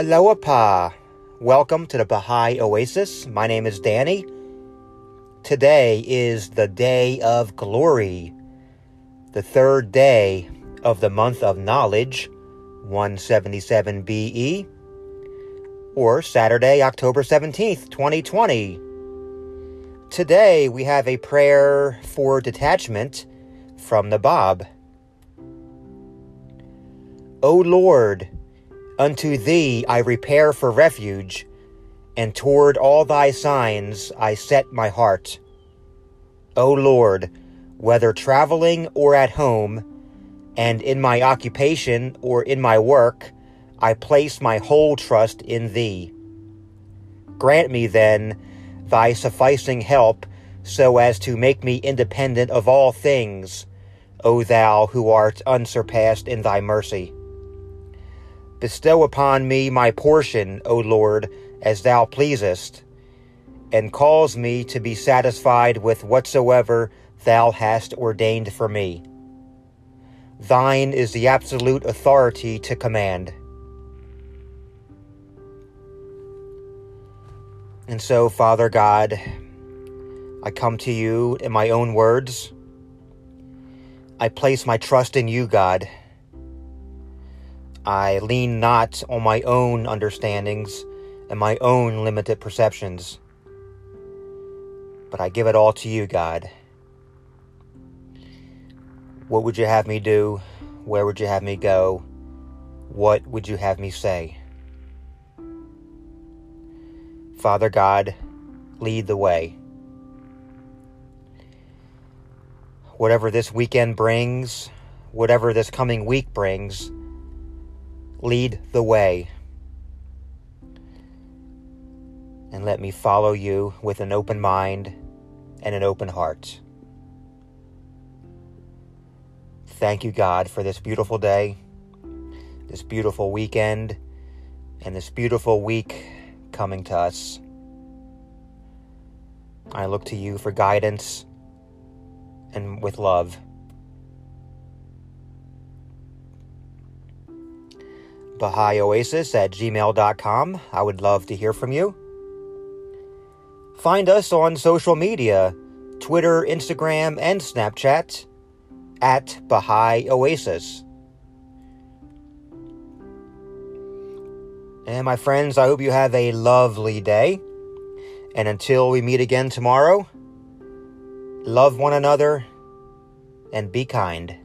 Aloha. Welcome to the Baha'i Oasis. My name is Danny. Today is the day of glory, the third day of the month of knowledge, 177 BE, or Saturday, October 17th, 2020. Today we have a prayer for detachment from the Bab. O Lord, unto thee I repair for refuge, and toward all thy signs I set my heart. O Lord, whether traveling or at home, and in my occupation or in my work, I place my whole trust in thee. Grant me then thy sufficing help so as to make me independent of all things, O thou who art unsurpassed in thy mercy. Bestow upon me my portion, O Lord, as thou pleasest, and cause me to be satisfied with whatsoever thou hast ordained for me. Thine is the absolute authority to command. And so, Father God, I come to you in my own words. I place my trust in you, God. I lean not on my own understandings and my own limited perceptions, but I give it all to you, God. What would you have me do? Where would you have me go? What would you have me say? Father God, lead the way. Whatever this weekend brings, whatever this coming week brings, lead the way. And let me follow you with an open mind and an open heart. Thank you, God, for this beautiful day, this beautiful weekend, and this beautiful week coming to us. I look to you for guidance and with love. BahaiOasis at gmail.com. I would love to hear from you. Find us on social media Twitter, Instagram, and Snapchat at Baha'i Oasis. And my friends, I hope you have a lovely day. And until we meet again tomorrow, love one another and be kind.